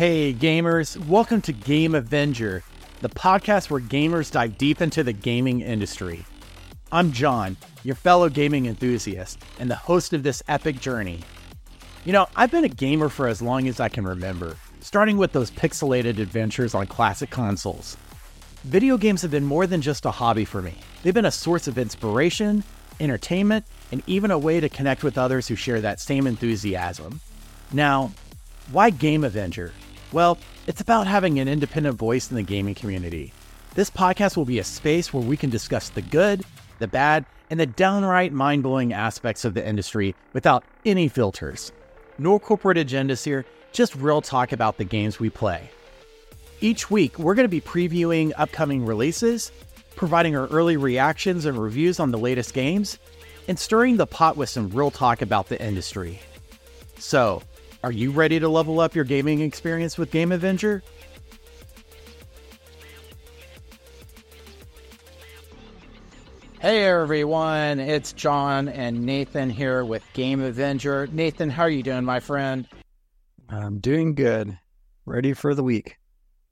Hey, gamers, welcome to Game Avenger, the podcast where gamers dive deep into the gaming industry. I'm Jon, your fellow gaming enthusiast, and the host of this epic journey. You know, I've been a gamer for as long as I can remember, starting with those pixelated adventures on classic consoles. Video games have been more than just a hobby for me, they've been a source of inspiration, entertainment, and even a way to connect with others who share that same enthusiasm. Now, why Game Avenger? Well, it's about having an independent voice in the gaming community. This podcast will be a space where we can discuss the good, the bad, and the downright mind blowing aspects of the industry without any filters. No corporate agendas here, just real talk about the games we play. Each week, we're going to be previewing upcoming releases, providing our early reactions and reviews on the latest games, and stirring the pot with some real talk about the industry. So, are you ready to level up your gaming experience with Game Avenger? Hey everyone, it's Jon and Nathan here with Game Avenger. Nathan, how are you doing, my friend? I'm doing good. Ready for the week.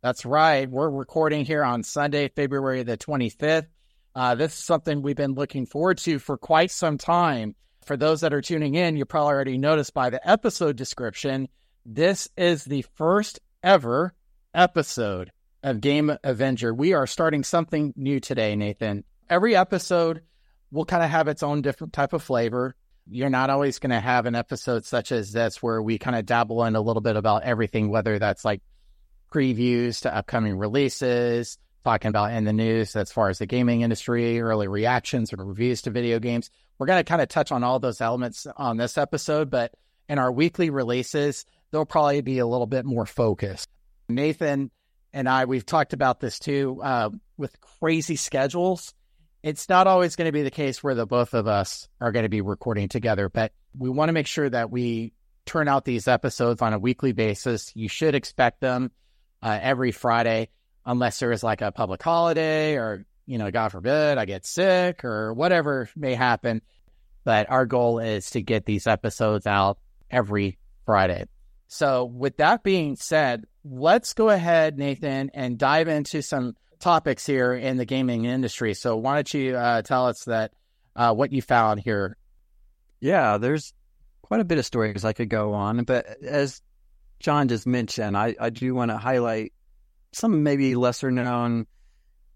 That's right. We're recording here on Sunday, February the 25th. Uh, this is something we've been looking forward to for quite some time. For those that are tuning in, you probably already noticed by the episode description, this is the first ever episode of Game Avenger. We are starting something new today, Nathan every episode will kind of have its own different type of flavor. You're not always going to have an episode such as this where we kind of dabble in a little bit about everything, whether that's like previews to upcoming releases, talking about in the news as far as the gaming industry, early reactions or reviews to video games. We're going to kind of touch on all those elements on this episode, but in our weekly releases, they'll probably be a little bit more focused. Nathan and I, we've talked about this too, uh, with crazy schedules it's not always going to be the case where the both of us are going to be recording together, but we want to make sure that we turn out these episodes on a weekly basis. You should expect them uh, every Friday, unless there is like a public holiday or, you know, God forbid I get sick or whatever may happen. But our goal is to get these episodes out every Friday. So, with that being said, let's go ahead, Nathan, and dive into some topics here in the gaming industry. So why don't you uh, tell us that uh, what you found here? Yeah, there's quite a bit of stories I could go on, but as Jon just mentioned, I, I do want to highlight some maybe lesser known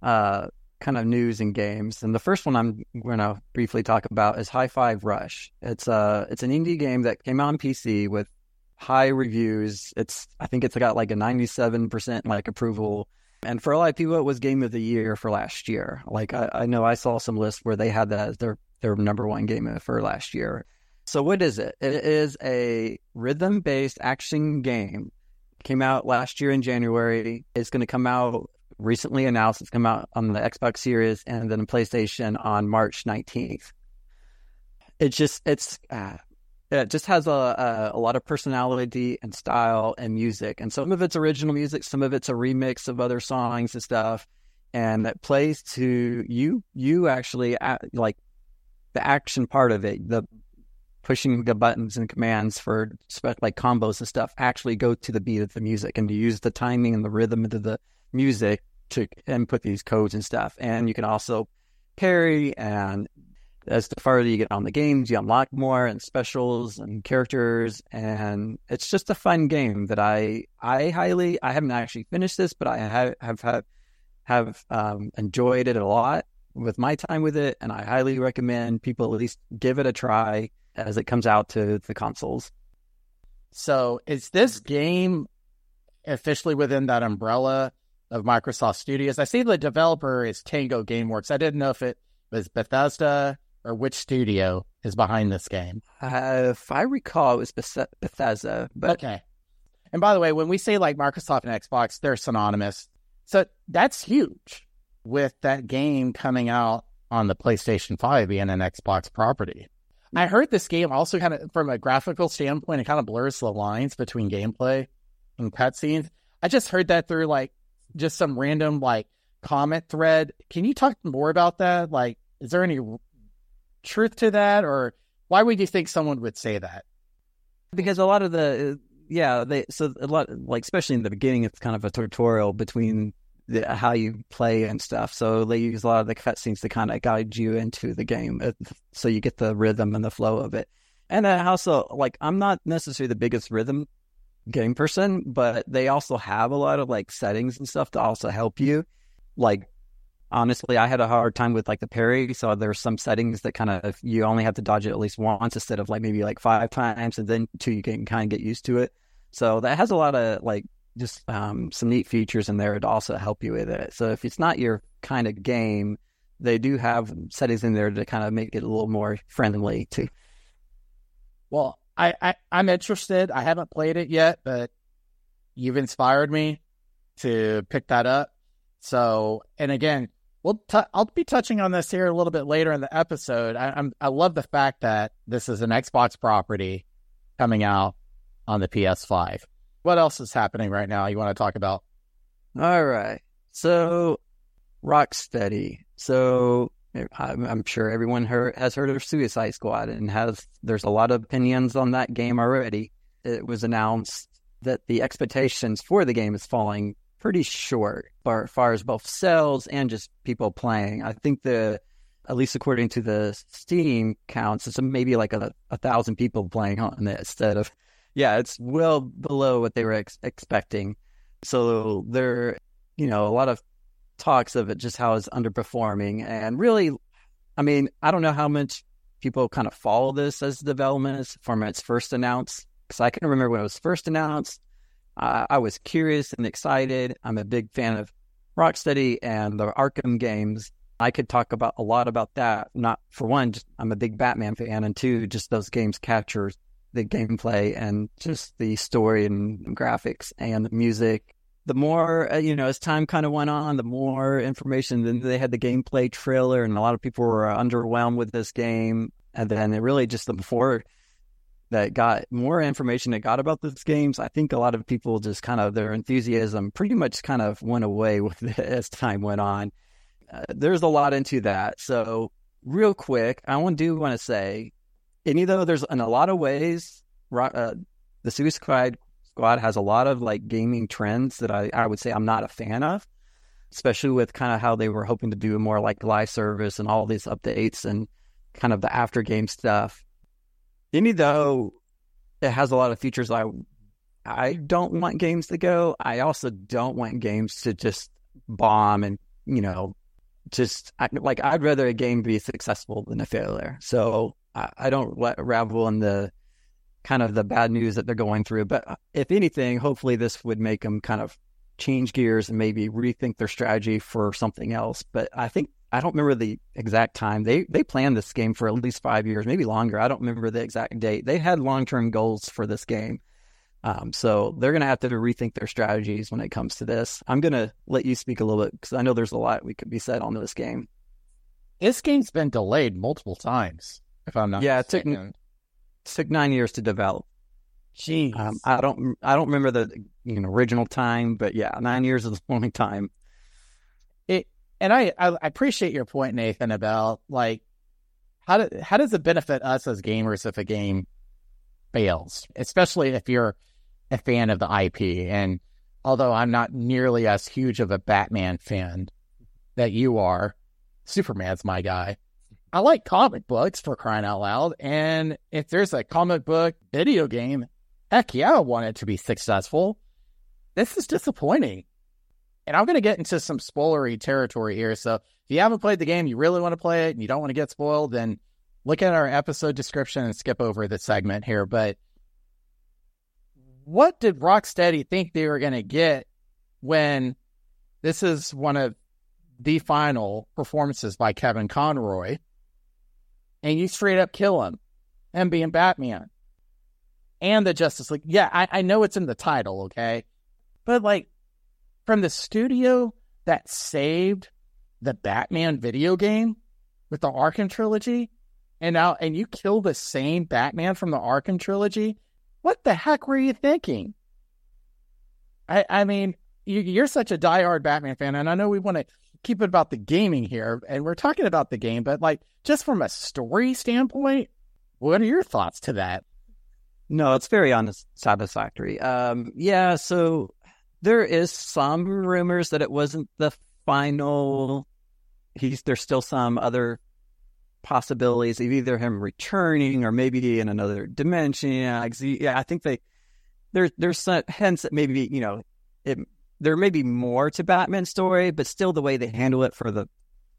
uh, kind of news and games. And the first one I'm going to briefly talk about is Hi-Fi Rush. It's a uh, it's an indie game that came out on PC with high reviews. It's I think it's got like a 97% like approval and for a lot of people, it was game of the year for last year. Like I, I know I saw some lists where they had that as their their number one game for last year. So what is it? It is a rhythm based action game. Came out last year in January. It's going to come out recently announced. It's come out on the Xbox Series and then PlayStation on March nineteenth. It just it's uh, it just has a, a, a lot of personality and style and music, and some of it's original music, some of it's a remix of other songs and stuff, and that plays to you. You actually like the action part of it, the pushing the buttons and commands for like combos and stuff actually go to the beat of the music and to use the timing and the rhythm of the music to input these codes and stuff. And you can also parry and as the farther you get on the games, you unlock more and specials and characters, and it's just a fun game that I I highly I haven't actually finished this, but I have have have, have um, enjoyed it a lot with my time with it, and I highly recommend people at least give it a try as it comes out to the consoles. So, is this game officially within that umbrella of Microsoft Studios? I see the developer is Tango GameWorks. I didn't know if it was Bethesda or which studio is behind this game? Uh, if I recall, it was Beth- Bethesda. But... Okay. And by the way, when we say like Microsoft and Xbox, they're synonymous. So that's huge with that game coming out on the PlayStation 5 being an Xbox property. I heard this game also kind of, from a graphical standpoint, it kind of blurs the lines between gameplay and cutscenes. I just heard that through like just some random like comment thread. Can you talk more about that? Like, is there any truth to that, or why would you think someone would say that? Because a lot of the uh, yeah, they so a lot like especially in the beginning, it's kind of a tutorial between the, how you play and stuff. So they use a lot of the cutscenes to kind of guide you into the game, uh, so you get the rhythm and the flow of it. And I also like I'm not necessarily the biggest rhythm game person, but they also have a lot of like settings and stuff to also help you. Like honestly, I had a hard time with like the parry. So there's some settings that kind of you only have to dodge it at least once instead of like maybe like five times, and then two you can kind of get used to it. So that has a lot of like just um, some neat features in there to also help you with it. So if it's not your kind of game, they do have settings in there to kind of make it a little more friendly too. Well, I, I I'm interested. I haven't played it yet, but you've inspired me to pick that up. So, and again, we'll t- I'll be touching on this here a little bit later in the episode. I, I'm I love the fact that this is an Xbox property coming out on the PS5. What else is happening right now? You want to talk about? All right, so Rocksteady. So I'm sure everyone heard, has heard of Suicide Squad and has there's a lot of opinions on that game already. It was announced that the expectations for the game is falling pretty short far as both sales and just people playing. I think the at least according to the Steam counts, it's maybe like a, a thousand people playing on it instead of yeah, it's well below what they were ex- expecting. So there, you know, a lot of talks of it just how it's underperforming. And really, I mean, I don't know how much people kind of follow this as development from its first announced. Because I can remember when it was first announced, uh, I was curious and excited. I'm a big fan of Rocksteady and the Arkham games. I could talk about a lot about that. Not for one, just, I'm a big Batman fan, and two, just those games capture the gameplay and just the story and graphics and the music the more uh, you know as time kind of went on the more information then they had the gameplay trailer and a lot of people were underwhelmed with this game. And then it really just the before that got more information that got about this games i think a lot of people just kind of their enthusiasm pretty much kind of went away with it as time went on. Uh, there's a lot into that. So real quick i do want to say any though there's in a lot of ways uh, the suicide Squad has a lot of like gaming trends that I, I would say I'm not a fan of, especially with kind of how they were hoping to do more like live service and all these updates and kind of the after game stuff. Any though it has a lot of features I I don't want games to go. I also don't want games to just bomb and you know just like I'd rather a game be successful than a failure. So I, don't let ravel in the kind of the bad news that they're going through. But uh, if anything, hopefully this would make them kind of change gears and maybe rethink their strategy for something else. But I think I don't remember the exact time. They they planned this game for at least five years, maybe longer. I don't remember the exact date. They had long term goals for this game. Um, so they're going to have to rethink their strategies when it comes to this. I'm going to let you speak a little bit because I know there's a lot we could be said on this game. This game's been delayed multiple times, if I'm not yeah, it took took nine years to develop. Jeez. Um, I don't I don't remember the you know original time, but yeah, nine years is a long time. It and I, I appreciate your point, Nathan, about like how do, how does it benefit us as gamers if a game fails, especially if you're a fan of the IP. And although I'm not nearly as huge of a Batman fan that you are, Superman's my guy. I like comic books for crying out loud. And if there's a comic book video game, heck yeah, I want it to be successful. This is disappointing. And I'm going to get into some spoilery territory here. So if you haven't played the game, you really want to play it, and you don't want to get spoiled, then look at our episode description and skip over the segment here. But what did Rocksteady think they were going to get when this is one of the final performances by Kevin Conroy? And you straight up kill him and being Batman and the Justice League. Yeah, I, I know it's in the title, okay? But like from the studio that saved the Batman video game with the Arkham trilogy, and now and you kill the same Batman from the Arkham trilogy, what the heck were you thinking? I I mean, you, you're such a diehard Batman fan, and I know we want to keep it about the gaming here, and we're talking about the game, but like just from a story standpoint, what are your thoughts to that? No, it's very unsatisfactory. Um, yeah, so there is some rumors that it wasn't the final. He's there's still some other possibilities of either him returning or maybe in another dimension. Yeah, I think they there's there's some hence that maybe you know it there may be more to Batman's story, but still the way they handle it for the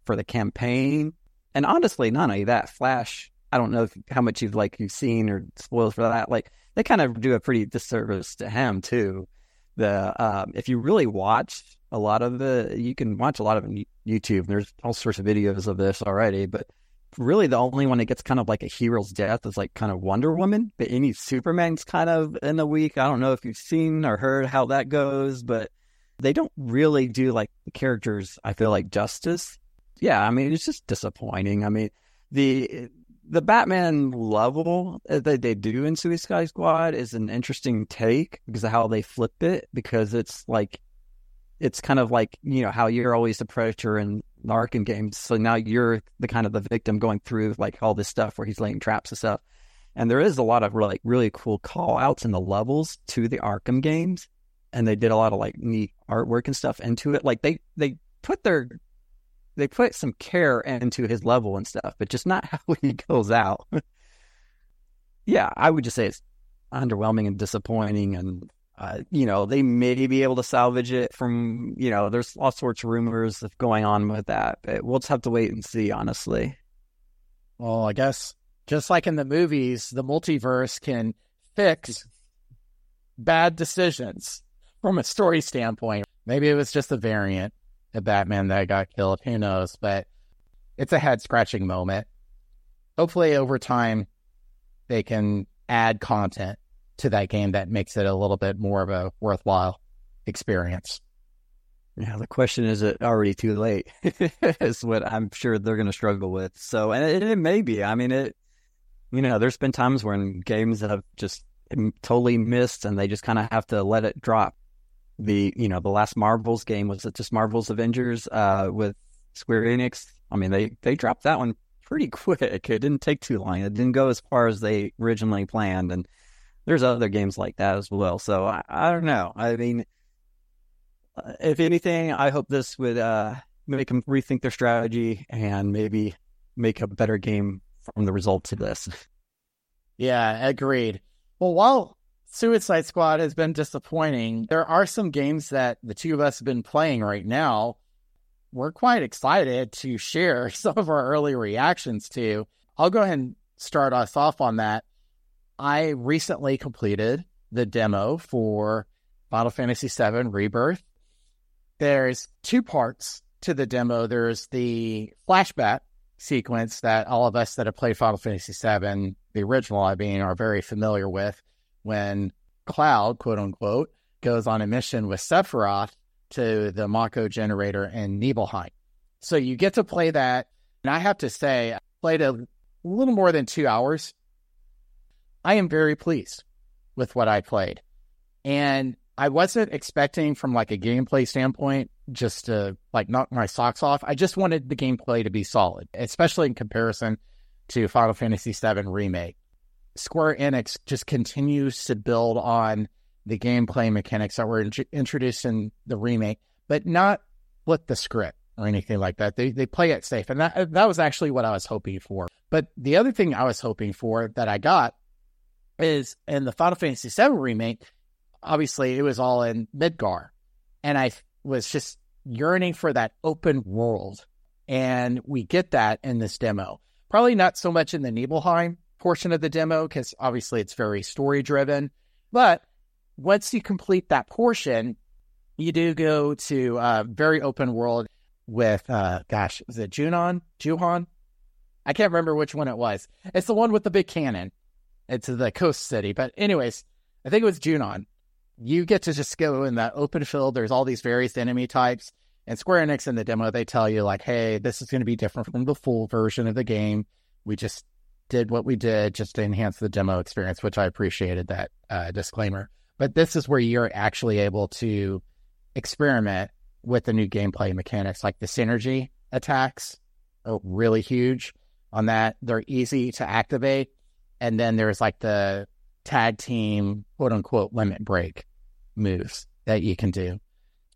for the campaign. And honestly, not only that, Flash. I don't know how much you've like you've seen or spoiled for that. Like they kind of do a pretty disservice to him too. The um, if you really watch a lot of the, you can watch a lot of YouTube. There's all sorts of videos of this already, but really the only one that gets kind of like a hero's death is like kind of Wonder Woman. But any Superman's kind of in the week. I don't know if you've seen or heard how that goes, but they don't really do like the characters. I feel like justice. Yeah, I mean it's just disappointing. I mean the the Batman level that they do in Suicide Squad is an interesting take because of how they flip it. Because it's like it's kind of like you know how you're always the predator in Arkham games, so now you're the kind of the victim going through like all this stuff where he's laying traps and stuff. And there is a lot of like really cool call outs in the levels to the Arkham games and they did a lot of like neat artwork and stuff into it. Like they they put their they put some care into his level and stuff, but just not how he goes out. yeah, I would just say it's underwhelming and disappointing, and uh, you know they may be able to salvage it from you know there's all sorts of rumors of going on with that, but we'll just have to wait and see. Honestly, well, I guess just like in the movies, the multiverse can fix bad decisions from a story standpoint. Maybe it was just a variant of Batman that got killed. Who knows? But it's a head scratching moment. Hopefully, over time, they can add content to that game that makes it a little bit more of a worthwhile experience. Yeah, the question is it already too late? is what I'm sure they're going to struggle with. So, and it, it may be. I mean, it. You know, there's been times when games that have just mm, totally missed, and they just kind of have to let it drop the you know the last Marvels game was it just Marvels Avengers uh, with Square Enix. I mean they they dropped that one pretty quick. It didn't take too long. It didn't go as far as they originally planned, and there's other games like that as well. So I, I don't know. I mean, uh, if anything, I hope this would uh, make them rethink their strategy and maybe make a better game from the results of this. Yeah, agreed. Well, while Suicide Squad has been disappointing. There are some games that the two of us have been playing right now. We're quite excited to share some of our early reactions to. I'll go ahead and start us off on that. I recently completed the demo for Final Fantasy VII Rebirth. There's two parts to the demo. There's the flashback sequence that all of us that have played Final Fantasy VII, the original, I mean, are very familiar with when Cloud, quote unquote, goes on a mission with Sephiroth to the Mako generator in Nibelheim. So you get to play that. And I have to say, I played a little more than two hours. I am very pleased with what I played. And I wasn't expecting from like a gameplay standpoint just to like knock my socks off. I just wanted the gameplay to be solid, especially in comparison to Final Fantasy VII Remake. Square Enix just continues to build on the gameplay mechanics that were in- introduced in the remake, but not flip the script or anything like that. They they play it safe, and that that was actually what I was hoping for. But the other thing I was hoping for that I got is in the Final Fantasy VII remake. Obviously, it was all in Midgar, and I was just yearning for that open world, and we get that in this demo. Probably not so much in the Nibelheim portion of the demo because obviously it's very story driven. But once you complete that portion, you do go to a very open world with, uh, gosh, is it Junon? Juhon? I can't remember which one it was. It's the one with the big cannon. It's the coast city. But, anyways, I think it was Junon. You get to just go in that open field. There's all these various enemy types. And Square Enix in the demo, they tell you, like, hey, this is going to be different from the full version of the game. We just did what we did just to enhance the demo experience, which I appreciated that uh, disclaimer. But this is where you're actually able to experiment with the new gameplay mechanics, like the synergy attacks are really huge on that. They're easy to activate. And then there's like the tag team, quote unquote, limit break moves that you can do.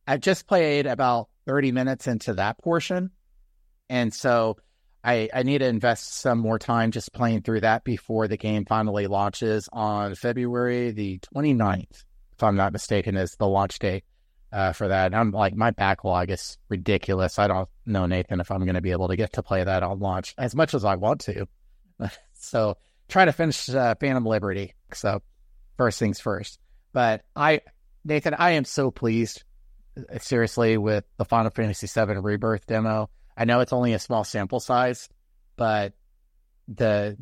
I've just played about 30 minutes into that portion. And so I, I need to invest some more time just playing through that before the game finally launches on February the 29th, if I'm not mistaken, is the launch date uh, for that. I'm like, my backlog is ridiculous. I don't know, Nathan, if I'm going to be able to get to play that on launch as much as I want to. so trying to finish uh, Phantom Liberty. So first things first. But I, Nathan, I am so pleased, uh, seriously, with the Final Fantasy VII Rebirth demo. I know it's only a small sample size, but the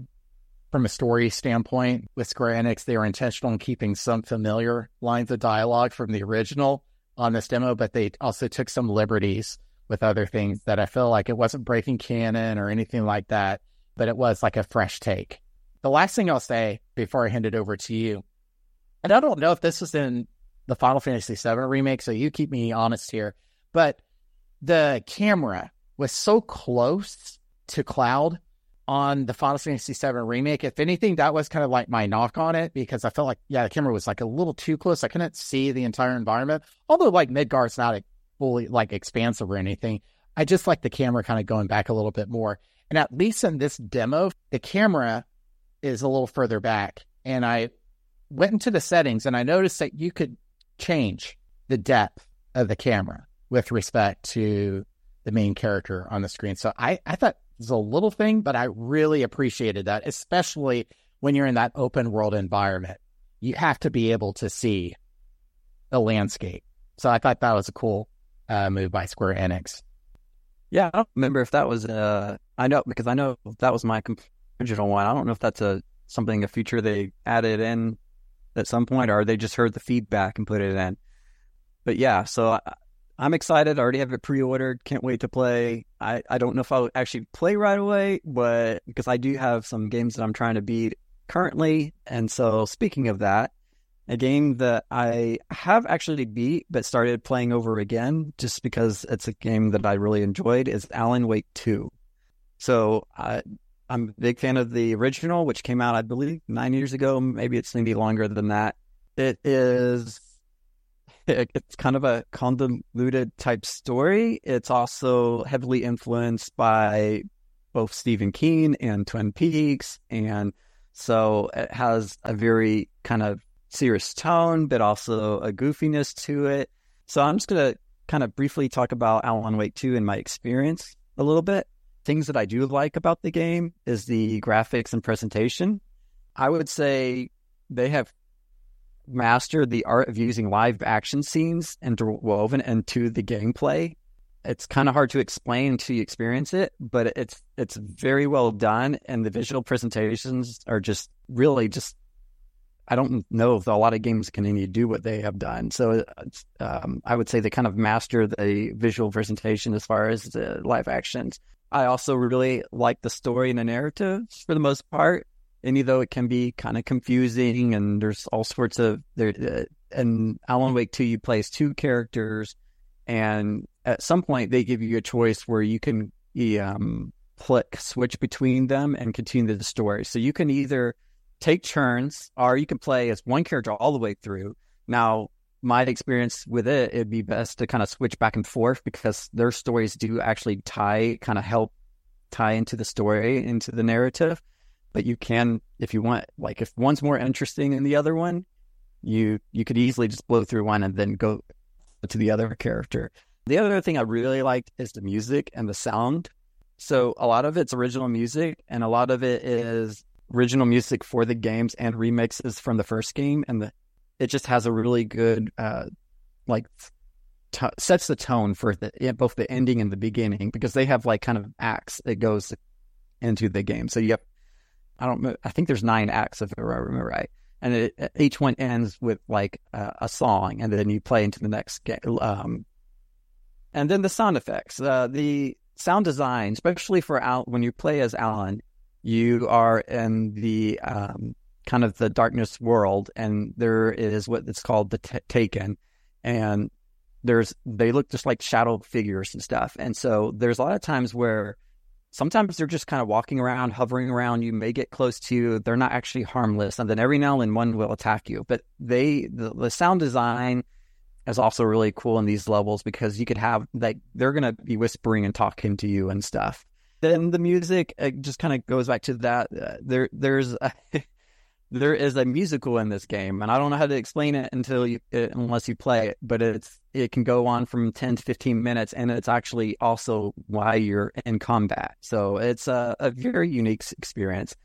from a story standpoint with Square Enix, they were intentional in keeping some familiar lines of dialogue from the original on this demo, but they also took some liberties with other things that I feel like it wasn't breaking canon or anything like that, but it was like a fresh take. The last thing I'll say before I hand it over to you, and I don't know if this was in the Final Fantasy VII remake, so you keep me honest here, but the camera was so close to Cloud on the Final Fantasy VII remake. If anything, that was kind of like my knock on it because I felt like, yeah, the camera was like a little too close. I couldn't see the entire environment. Although like Midgar's not fully like expansive or anything. I just like the camera kind of going back a little bit more. And at least in this demo, the camera is a little further back. And I went into the settings and I noticed that you could change the depth of the camera with respect to the main character on the screen. So I, I thought it's a little thing, but I really appreciated that, especially when you're in that open world environment. You have to be able to see the landscape. So I thought that was a cool uh, move by Square Enix. Yeah, I don't remember if that was uh I know because I know that was my original one. I don't know if that's a something a feature they added in at some point or they just heard the feedback and put it in. But yeah, so I, I'm excited. I already have it pre-ordered. Can't wait to play. I, I don't know if I'll actually play right away, but because I do have some games that I'm trying to beat currently. And so speaking of that, a game that I have actually beat but started playing over again just because it's a game that I really enjoyed is Alan Wake 2. So I, I'm a big fan of the original, which came out, I believe, nine years ago. Maybe it's maybe longer than that. It is it's kind of a convoluted type story. It's also heavily influenced by both Stephen King and Twin Peaks. And so it has a very kind of serious tone, but also a goofiness to it. So I'm just going to kind of briefly talk about Alan Wake 2 and my experience a little bit. Things that I do like about the game is the graphics and presentation. I would say they have mastered the art of using live action scenes interwoven into the gameplay. It's kind of hard to explain until you experience it, but it's it's very well done, and the visual presentations are just really just. I don't know if a lot of games can even do what they have done. So um, I would say they kind of master the visual presentation as far as the live actions. I also really like the story and the narrative for the most part and though it can be kind of confusing and there's all sorts of there uh, and Alan Wake 2 you play as two characters and at some point they give you a choice where you can um click switch between them and continue the story. So you can either take turns or you can play as one character all the way through. Now my experience with it it'd be best to kind of switch back and forth because their stories do actually tie kind of help tie into the story into the narrative but you can if you want like if one's more interesting than the other one you you could easily just blow through one and then go to the other character. The other thing i really liked is the music and the sound. So a lot of it's original music and a lot of it is original music for the games and remixes from the first game and the it just has a really good uh like t- sets the tone for the both the ending and the beginning because they have like kind of acts that goes into the game. So you have I don't. I think there's nine acts if I remember right, and it, each one ends with like a song, and then you play into the next game. Um, and then the sound effects, uh, the sound design, especially for Al, when you play as Alan, you are in the um, kind of the darkness world, and there is what it's called the t- Taken, and there's they look just like shadow figures and stuff, and so there's a lot of times where sometimes they're just kind of walking around, hovering around. You may get close to you. They're not actually harmless. And then every now and then one will attack you. But they, the, the sound design is also really cool in these levels because you could have like, they're going to be whispering and talking to you and stuff. Then the music just kind of goes back to that. Uh, there, there's, a, there is a musical in this game, and I don't know how to explain it until you, uh, unless you play it. But it's it can go on from ten to fifteen minutes, and it's actually also why you're in combat. So it's a, a very unique experience.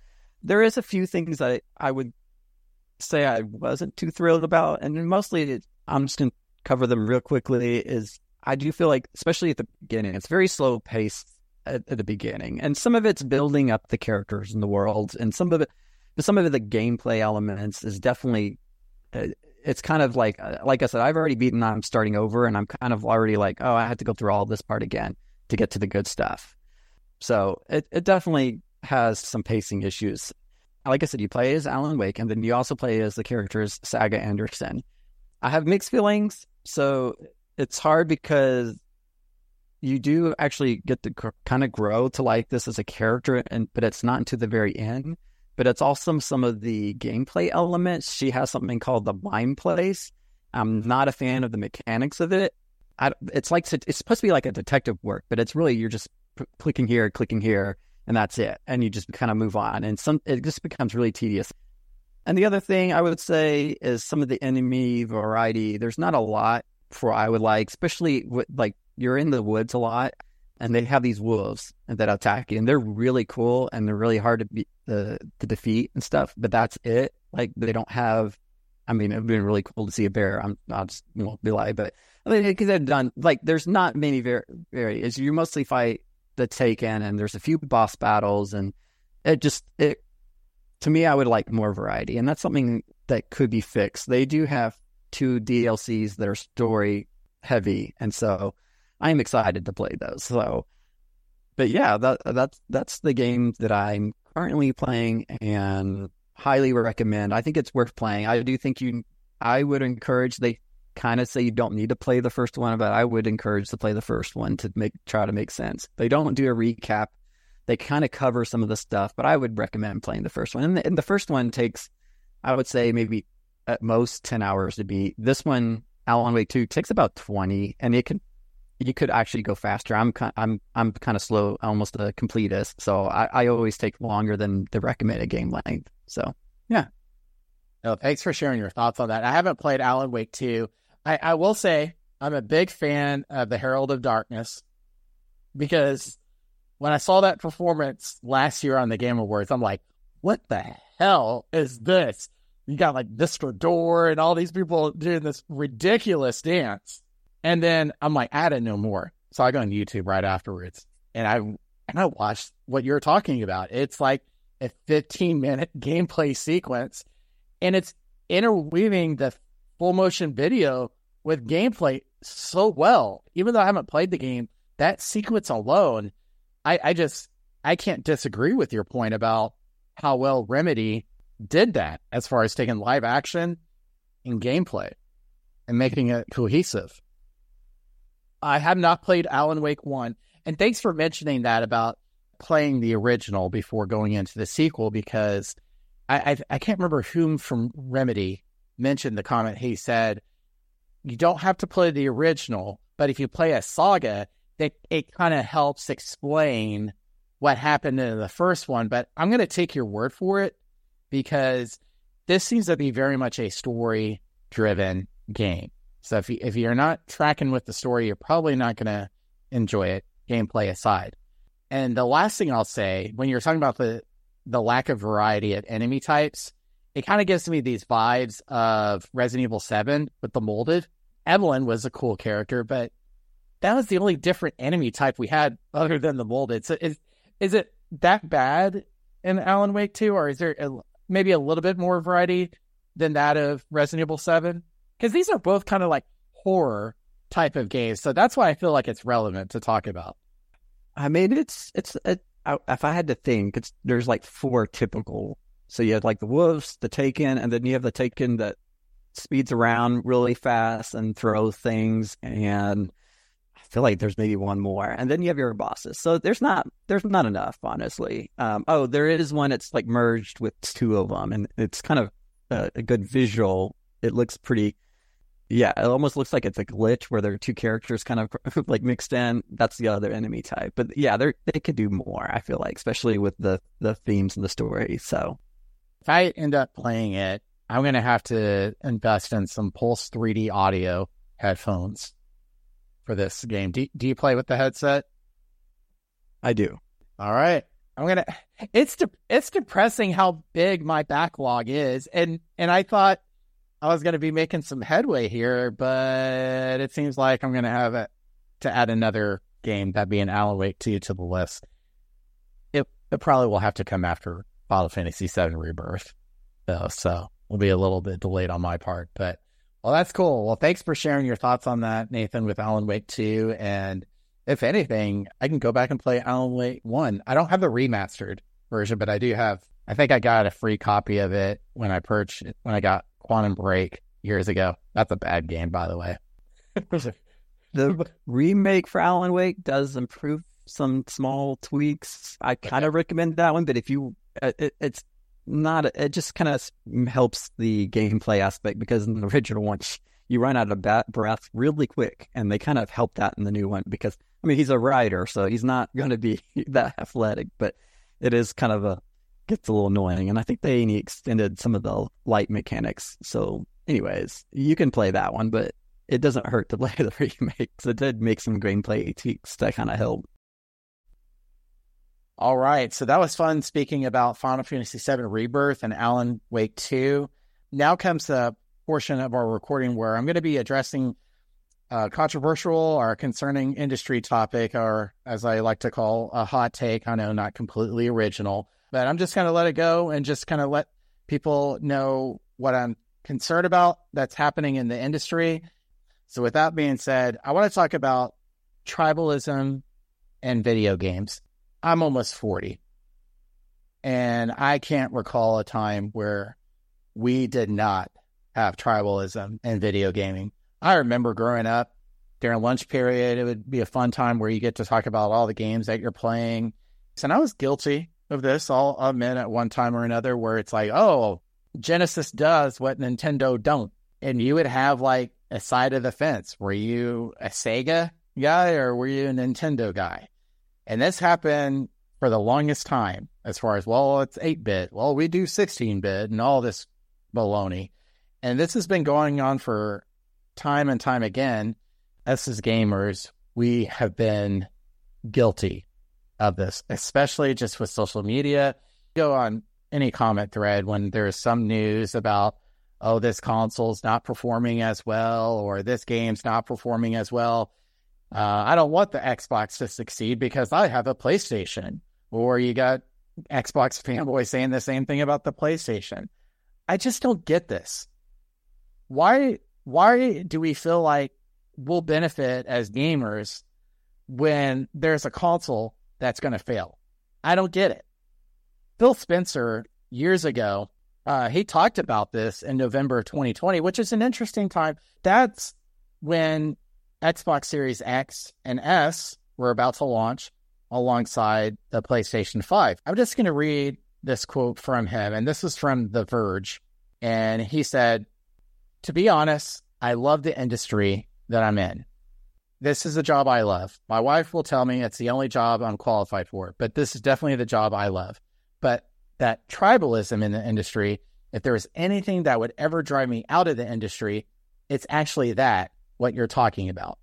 There is a few things that I would say I wasn't too thrilled about, and mostly it, I'm just gonna cover them real quickly. Is I do feel like, especially at the beginning, it's very slow paced at, at the beginning, and some of it's building up the characters in the world, and some of it but some of the gameplay elements is definitely uh, it's kind of like uh, like I said, I've already beaten. I'm starting over, and I'm kind of already like, oh, I had to go through all this part again to get to the good stuff. So it it definitely has some pacing issues. Like I said, you play as Alan Wake, and then you also play as the characters Saga Anderson. I have mixed feelings, so it's hard because you do actually get to kind of grow to like this as a character, and but it's not until the very end but it's also some of the gameplay elements. She has something called the mind place. I'm not a fan of the mechanics of it. I, it's like it's supposed to be like a detective work, but it's really you're just p- clicking here, clicking here, and that's it, and you just kind of move on, and some it just becomes really tedious. And the other thing I would say is some of the enemy variety. There's not a lot for I would like, especially with like you're in the woods a lot and they have these wolves that attack you, and they're really cool and they're really hard to be uh, to defeat and stuff. But that's it. Like they don't have. I mean, it'd been really cool to see a bear. I'm not just won't be lie, but I mean, because they've done like there's not many var- areas. You mostly fight the Taken, and there's a few boss battles, and it just it to me, I would like more variety, and that's something that could be fixed. They do have two DLCs that are story heavy, and so I'm excited to play those. So, but yeah, that that's that's the game that I'm currently playing and highly recommend. I think it's worth playing. I do think you. I would encourage. They kind of say you don't need to play the first one, but I would encourage to play the first one to make try to make sense. They don't do a recap. They kind of cover some of the stuff, but I would recommend playing the first one. And the, and the first one takes, I would say, maybe at most ten hours to beat. This one, Alan Wake Two, takes about twenty, and it can you could actually go faster. I'm I'm I'm kind of slow, almost a completist, so I, I always take longer than the recommended game length. So yeah. No, thanks for sharing your thoughts on that. I haven't played Alan Wake 2. I, I will say I'm a big fan of the Herald of Darkness because when I saw that performance last year on the Game Awards, I'm like, what the hell is this? You got like Mr. Door and all these people doing this ridiculous dance. And then I'm like, I didn't know more. So I go on YouTube right afterwards and I and I watched what you're talking about. It's like a 15 minute gameplay sequence and it's interweaving the full motion video with gameplay so well. Even though I haven't played the game, that sequence alone, I, I just I can't disagree with your point about how well Remedy did that as far as taking live action and gameplay and making it cohesive. I have not played Alan Wake 1. And thanks for mentioning that about playing the original before going into the sequel because I, I, I can't remember whom from Remedy mentioned the comment. He said, You don't have to play the original, but if you play a saga, it, it kind of helps explain what happened in the first one. But I'm going to take your word for it because this seems to be very much a story driven game. So if you, if you're not tracking with the story, you're probably not going to enjoy it, gameplay aside. And the last thing I'll say, when you're talking about the the lack of variety of enemy types, it kind of gives me these vibes of Resident Evil 7 with the molded. Evelyn was a cool character, but that was the only different enemy type we had other than the molded. So is is it that bad in Alan Wake 2, or is there a, maybe a little bit more variety than that of Resident Evil 7? Because these are both kind of like horror type of games. So that's why I feel like it's relevant to talk about. I mean, it's it's it, if I had to think, it's there's like four typical. So you have like the wolves, the Taken, and then you have the Taken that speeds around really fast and throws things. And I feel like there's maybe one more, and then you have your bosses. So there's not there's not enough, honestly. Um, oh, there is one. that's like merged with two of them, and it's kind of a, a good visual. It looks pretty. Yeah, it almost looks like it's a glitch where there are two characters kind of like mixed in. That's the other enemy type. But yeah, they they could do more. I feel like, especially with the the themes and the story. So if I end up playing it, I'm gonna have to invest in some Pulse 3D audio headphones for this game. Do, do you play with the headset? I do. All right. I'm gonna. It's de- it's depressing how big my backlog is, and and I thought I was gonna be making some headway here, but it seems like I'm gonna have it to add another game that being Alan Wake 2 to the list. It it probably will have to come after Final Fantasy VII Rebirth, though, so will be a little bit delayed on my part, but well, that's cool. Well, thanks for sharing your thoughts on that, Nathan, with Alan Wake 2. And if anything, I can go back and play Alan Wake 1. I don't have the remastered version, but I do have, I think I got a free copy of it when I purchased, when I got Quantum Break years ago. That's a bad game, by the way. the remake for Alan Wake does improve some small tweaks. I kind of recommend that one, but if you, uh, it, it's not it just kind of helps the gameplay aspect because in the original one you run out of bat breath really quick and they kind of help that in the new one because i mean he's a rider so he's not going to be that athletic but it is kind of a gets a little annoying and i think they extended some of the light mechanics so anyways you can play that one but it doesn't hurt to play the remake remakes it did make some gameplay tweaks that kind of help all right. So that was fun speaking about Final Fantasy VII Rebirth and Alan Wake 2. Now comes the portion of our recording where I'm going to be addressing a controversial or concerning industry topic, or as I like to call a hot take. I know not completely original, but I'm just going to let it go and just kind of let people know what I'm concerned about that's happening in the industry. So, with that being said, I want to talk about tribalism and video games. I'm almost 40. And I can't recall a time where we did not have tribalism in video gaming. I remember growing up during lunch period, it would be a fun time where you get to talk about all the games that you're playing. And I was guilty of this, I'll admit at one time or another, where it's like, oh, Genesis does what Nintendo don't. And you would have like a side of the fence. Were you a Sega guy or were you a Nintendo guy? And this happened for the longest time as far as, well, it's 8 bit. Well, we do 16 bit and all this baloney. And this has been going on for time and time again. Us as gamers, we have been guilty of this, especially just with social media. Go on any comment thread when there's some news about, oh, this console's not performing as well, or this game's not performing as well. Uh, I don't want the Xbox to succeed because I have a PlayStation. Or you got Xbox fanboys saying the same thing about the PlayStation. I just don't get this. Why why do we feel like we'll benefit as gamers when there's a console that's going to fail? I don't get it. Phil Spencer years ago, uh, he talked about this in November of 2020, which is an interesting time. That's when Xbox Series X and S were about to launch alongside the PlayStation 5. I'm just going to read this quote from him, and this is from The Verge. And he said, To be honest, I love the industry that I'm in. This is a job I love. My wife will tell me it's the only job I'm qualified for, but this is definitely the job I love. But that tribalism in the industry, if there is anything that would ever drive me out of the industry, it's actually that what you're talking about.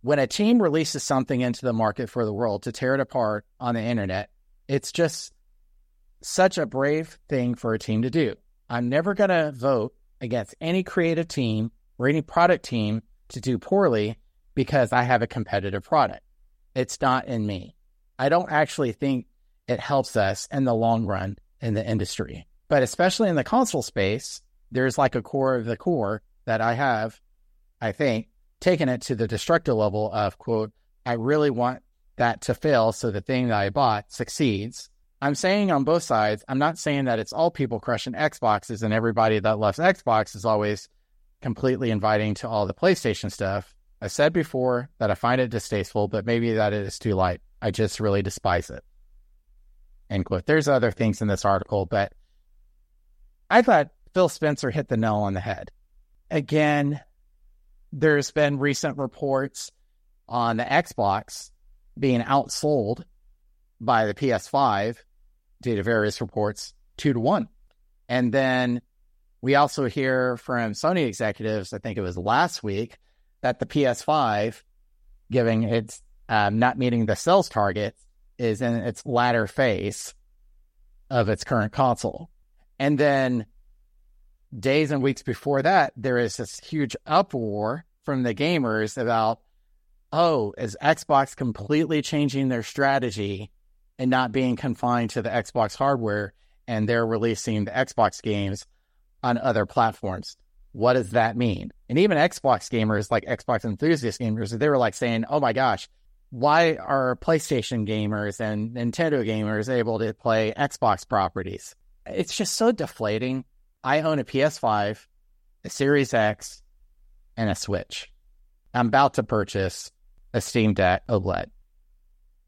When a team releases something into the market for the world to tear it apart on the internet, it's just such a brave thing for a team to do. I'm never going to vote against any creative team or any product team to do poorly because I have a competitive product. It's not in me. I don't actually think it helps us in the long run in the industry. But especially in the console space, there's like a core of the core that I have I think, taken it to the destructive level of, quote, I really want that to fail so the thing that I bought succeeds. I'm saying on both sides, I'm not saying that it's all people crushing Xboxes and everybody that loves Xbox is always completely inviting to all the PlayStation stuff. I said before that I find it distasteful, but maybe that it is too light. I just really despise it. End quote. There's other things in this article, but I thought Phil Spencer hit the nail on the head. Again, there's been recent reports on the Xbox being outsold by the PS5 due to various reports two to one. And then we also hear from Sony executives, I think it was last week, that the PS5, giving its um, not meeting the sales target, is in its latter phase of its current console. And then days and weeks before that, there is this huge uproar from the gamers about, oh, is Xbox completely changing their strategy and not being confined to the Xbox hardware and they're releasing the Xbox games on other platforms? What does that mean? And even Xbox gamers, like Xbox enthusiast gamers, they were like saying, oh my gosh, why are PlayStation gamers and Nintendo gamers able to play Xbox properties? It's just so deflating. I own a PS5, a Series X, and a Switch. I'm about to purchase a Steam Deck OLED.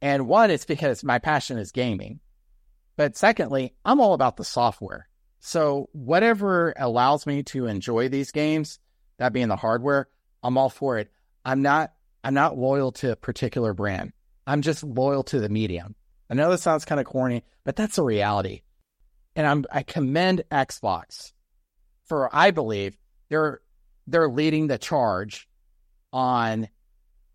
And one, it's because my passion is gaming. But secondly, I'm all about the software. So whatever allows me to enjoy these games, that being the hardware, I'm all for it. I'm not I'm not loyal to a particular brand. I'm just loyal to the medium. I know this sounds kind of corny, but that's a reality. And I'm I commend Xbox for I believe they're they're leading the charge on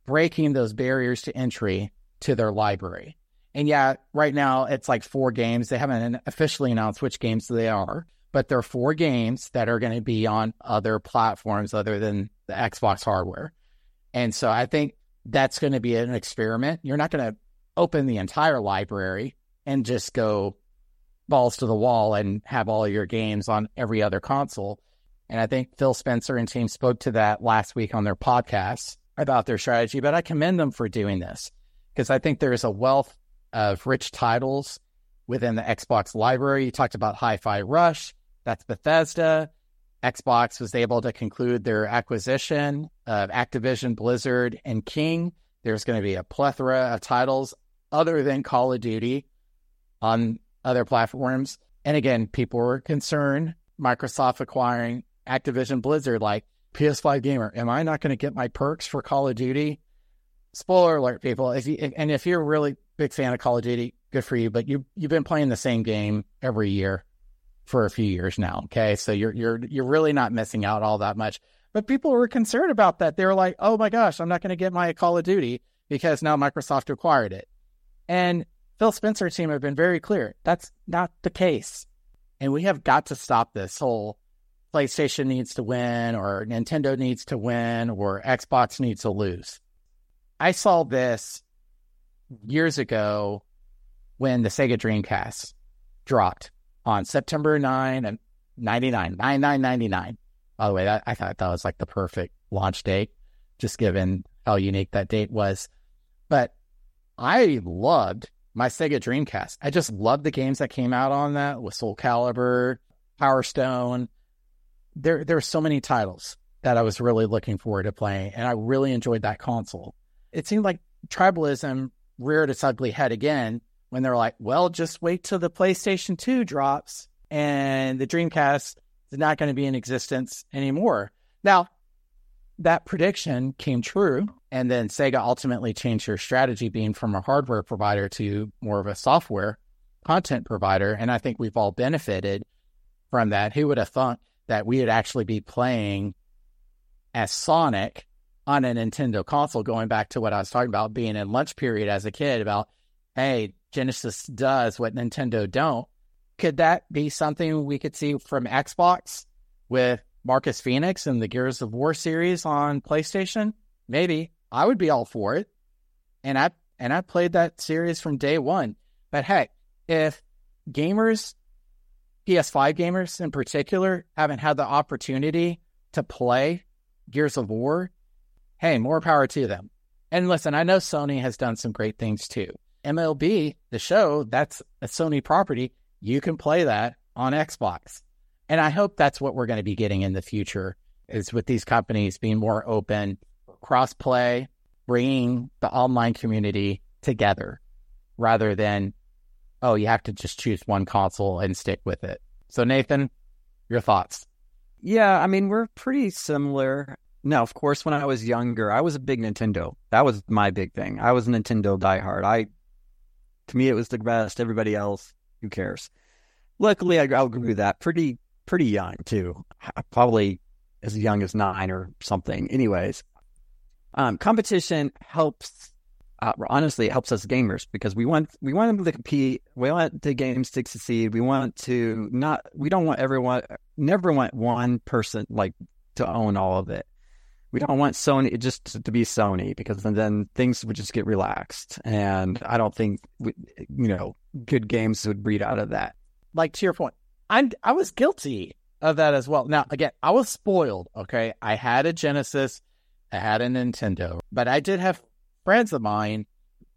breaking those barriers to entry to their library. And yeah, right now it's like four games. They haven't officially announced which games they are, but there are four games that are going to be on other platforms other than the Xbox hardware. And so I think that's going to be an experiment. You're not going to open the entire library and just go balls to the wall and have all your games on every other console. And I think Phil Spencer and team spoke to that last week on their podcast about their strategy, but I commend them for doing this because I think there's a wealth of rich titles within the Xbox library. You talked about Hi-Fi Rush, that's Bethesda. Xbox was able to conclude their acquisition of Activision, Blizzard, and King. There's going to be a plethora of titles other than Call of Duty on other platforms. And again, people were concerned Microsoft acquiring Activision Blizzard, like PS5 gamer, am I not going to get my perks for Call of Duty? Spoiler alert, people. If you and if you're really big fan of Call of Duty, good for you. But you you've been playing the same game every year for a few years now. Okay, so you're you're you're really not missing out all that much. But people were concerned about that. They were like, "Oh my gosh, I'm not going to get my Call of Duty because now Microsoft acquired it." And Phil Spencer team have been very clear that's not the case, and we have got to stop this whole PlayStation needs to win or Nintendo needs to win or Xbox needs to lose. I saw this years ago when the Sega Dreamcast dropped on September 9 and 99, 9999. By the way, that, I thought that was like the perfect launch date, just given how unique that date was. But I loved my Sega Dreamcast. I just loved the games that came out on that with Soul Calibur, Power Stone. There, there were so many titles that I was really looking forward to playing, and I really enjoyed that console. It seemed like tribalism reared its ugly head again when they're like, well, just wait till the PlayStation 2 drops and the Dreamcast is not going to be in existence anymore. Now, that prediction came true. And then Sega ultimately changed their strategy, being from a hardware provider to more of a software content provider. And I think we've all benefited from that. Who would have thought that we would actually be playing as Sonic on a Nintendo console, going back to what I was talking about being in lunch period as a kid about, hey, Genesis does what Nintendo don't. Could that be something we could see from Xbox with Marcus Fenix and the Gears of War series on PlayStation? Maybe. I would be all for it. And I and I played that series from day one. But heck, if gamers, PS5 gamers in particular, haven't had the opportunity to play Gears of War hey, more power to them. And listen, I know Sony has done some great things too. MLB, the show, that's a Sony property. You can play that on Xbox. And I hope that's what we're going to be getting in the future is with these companies being more open, cross play, bringing the online community together rather than, oh, you have to just choose one console and stick with it. So, Nathan, your thoughts? Yeah, I mean, we're pretty similar. No, of course, when I was younger, I was a big Nintendo. That was my big thing. I was a Nintendo diehard. I, to me, it was the best. Everybody else, who cares? Luckily, I outgrew that pretty, pretty young too. Probably as young as nine or something. Anyways, um, competition helps. Uh, honestly, it helps us gamers because we want we want them to compete. We want the games to succeed. We want to not. We don't want everyone. Never want one person like to own all of it. We don't want Sony just to be Sony because then things would just get relaxed, and I don't think we, you know good games would breed out of that. Like to your point, I'm I was guilty of that as well. Now, again, I was spoiled. Okay, I had a Genesis, I had a Nintendo, but I did have friends of mine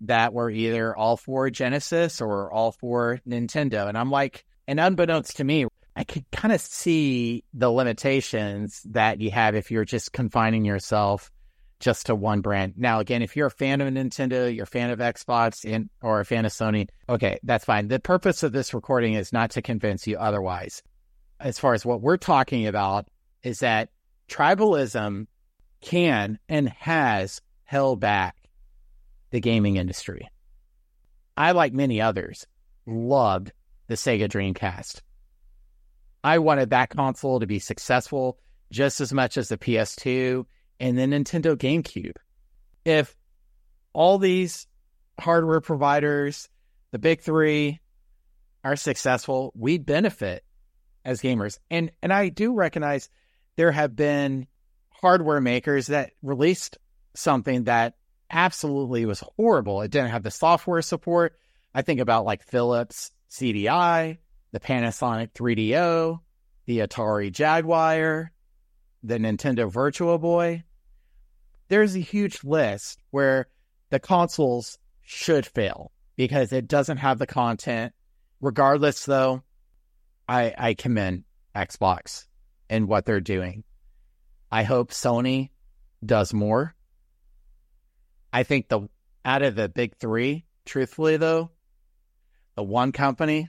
that were either all for Genesis or all for Nintendo, and I'm like, and unbeknownst to me, I could kind of see the limitations that you have if you're just confining yourself just to one brand. Now, again, if you're a fan of Nintendo, you're a fan of Xbox, and, or a fan of Sony, okay, that's fine. The purpose of this recording is not to convince you otherwise as far as what we're talking about is that tribalism can and has held back the gaming industry. I, like many others, loved the Sega Dreamcast. I wanted that console to be successful just as much as the PS2 and the Nintendo GameCube. If all these hardware providers, the big three, are successful, we benefit as gamers. And and I do recognize there have been hardware makers that released something that absolutely was horrible. It didn't have the software support. I think about like Philips CDI, the Panasonic 3DO, the Atari Jaguar, the Nintendo Virtual Boy. There's a huge list where the consoles should fail because it doesn't have the content. Regardless, though, I, I commend Xbox and what they're doing. I hope Sony does more. I think the out of the big three, truthfully though, the one company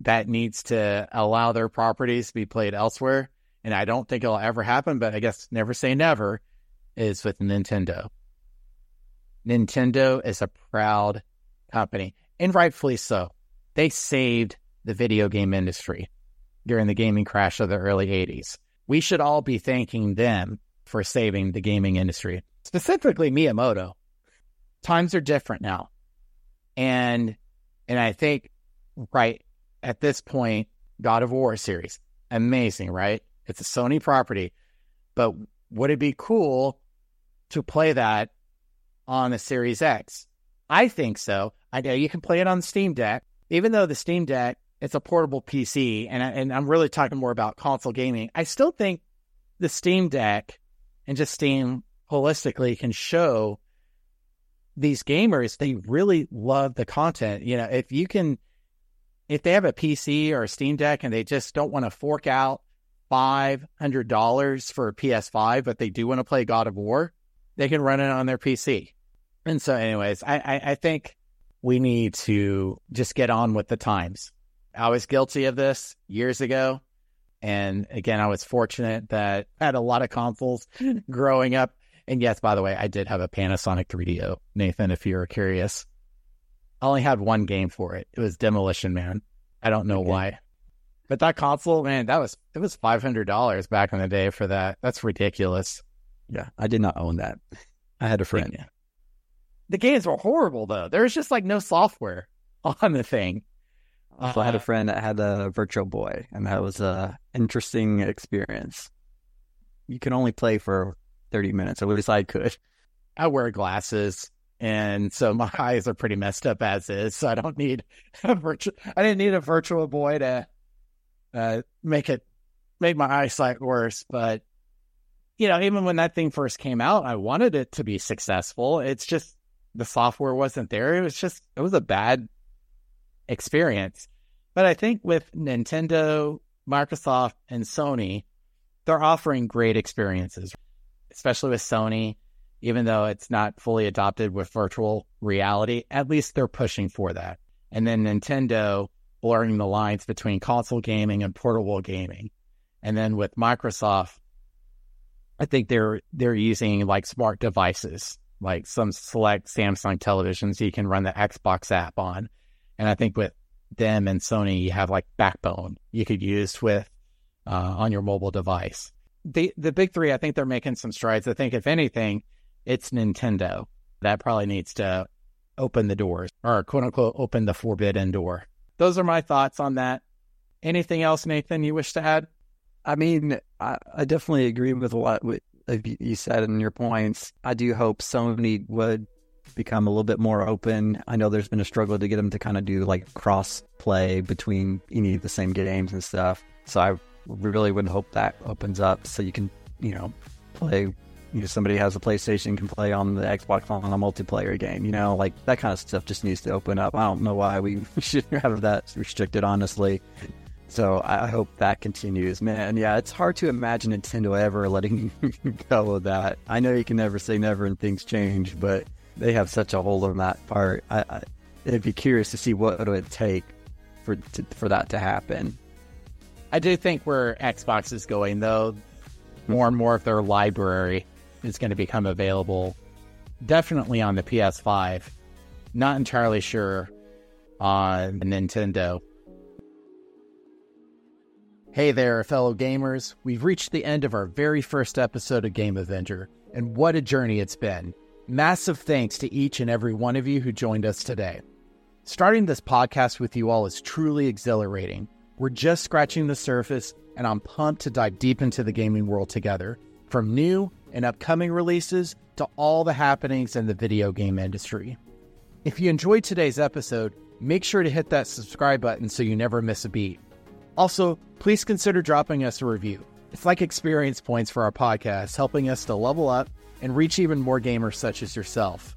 that needs to allow their properties to be played elsewhere, and I don't think it'll ever happen, but I guess never say never, is with Nintendo. Nintendo is a proud company, and rightfully so. They saved the video game industry during the gaming crash of the early 80s. We should all be thanking them for saving the gaming industry, specifically Miyamoto. Times are different now. And and I think right at this point, God of War series, amazing, right? It's a Sony property. But would it be cool to play that on a Series X? I think so. I know you can play it on Steam Deck, even though the Steam Deck it's a portable PC, and I, and I'm really talking more about console gaming. I still think the Steam Deck and just Steam holistically can show these gamers they really love the content. You know, if you can, if they have a PC or a Steam Deck and they just don't want to fork out five hundred dollars for a PS5, but they do want to play God of War, they can run it on their PC. And so, anyways, I, I, I think we need to just get on with the times. I was guilty of this years ago. And again, I was fortunate that I had a lot of consoles growing up. And yes, by the way, I did have a Panasonic 3DO, Nathan, if you're curious. I only had one game for it. It was Demolition Man. I don't know okay. why. But that console, man, that was it was five hundred dollars back in the day for that. That's ridiculous. Yeah, I did not own that. I had a friend. Yeah. The games were horrible though. There was just like no software on the thing. Uh, so I had a friend that had a Virtual Boy, and that was a interesting experience. You can only play for thirty minutes, at least I could. I wear glasses, and so my eyes are pretty messed up as is. So I don't need a virtual. I didn't need a Virtual Boy to uh, make it make my eyesight worse. But you know, even when that thing first came out, I wanted it to be successful. It's just the software wasn't there. It was just it was a bad experience. But I think with Nintendo, Microsoft, and Sony, they're offering great experiences, especially with Sony. Even though it's not fully adopted with virtual reality. At least they're pushing for that. And then Nintendo blurring the lines between console gaming and portable gaming. And then with Microsoft, I think they're they're using like smart devices, like some select Samsung televisions you can run the Xbox app on. And I think with them and Sony, you have like Backbone you could use with uh, on your mobile device. The the big three, I think they're making some strides. I think if anything, it's Nintendo that probably needs to open the doors or quote unquote open the forbidden door. Those are my thoughts on that. Anything else, Nathan, you wish to add? I mean, I, I definitely agree with a lot what you said in your points. I do hope Sony would become a little bit more open. I know there's been a struggle to get them to kind of do like cross play between any of the same games and stuff. So I really would hope that opens up so you can, you know, play. You know, somebody has a PlayStation can play on the Xbox on a multiplayer game. You know, like that kind of stuff just needs to open up. I don't know why we should have that restricted, honestly. So I hope that continues, man. Yeah, it's hard to imagine Nintendo ever letting go of that. I know you can never say never and things change, but they have such a hold on that part. I, I would be curious to see what it would take for to, for that to happen. I do think where Xbox is going, though, more and more of their library is going to become available. Definitely on the PS5. Not entirely sure on Nintendo. Hey there, fellow gamers. We've reached the end of our very first episode of Game Avenger, and what a journey it's been. Massive thanks to each and every one of you who joined us today. Starting this podcast with you all is truly exhilarating. We're just scratching the surface, and I'm pumped to dive deep into the gaming world together, from new and upcoming releases to all the happenings in the video game industry. If you enjoyed today's episode, make sure to hit that subscribe button so you never miss a beat. Also, please consider dropping us a review. It's like experience points for our podcast, helping us to level up and reach even more gamers such as yourself.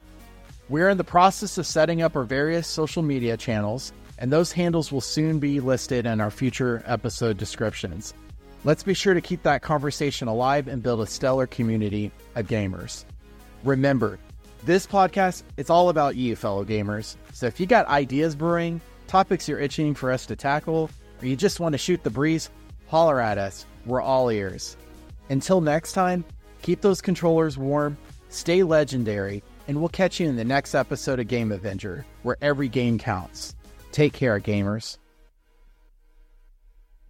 We're in the process of setting up our various social media channels, and those handles will soon be listed in our future episode descriptions. Let's be sure to keep that conversation alive and build a stellar community of gamers. Remember, this podcast it's all about you, fellow gamers. So if you got ideas brewing, topics you're itching for us to tackle, or you just want to shoot the breeze, holler at us. We're all ears. Until next time, Keep those controllers warm, stay legendary, and we'll catch you in the next episode of Game Avenger, where every game counts. Take care, gamers.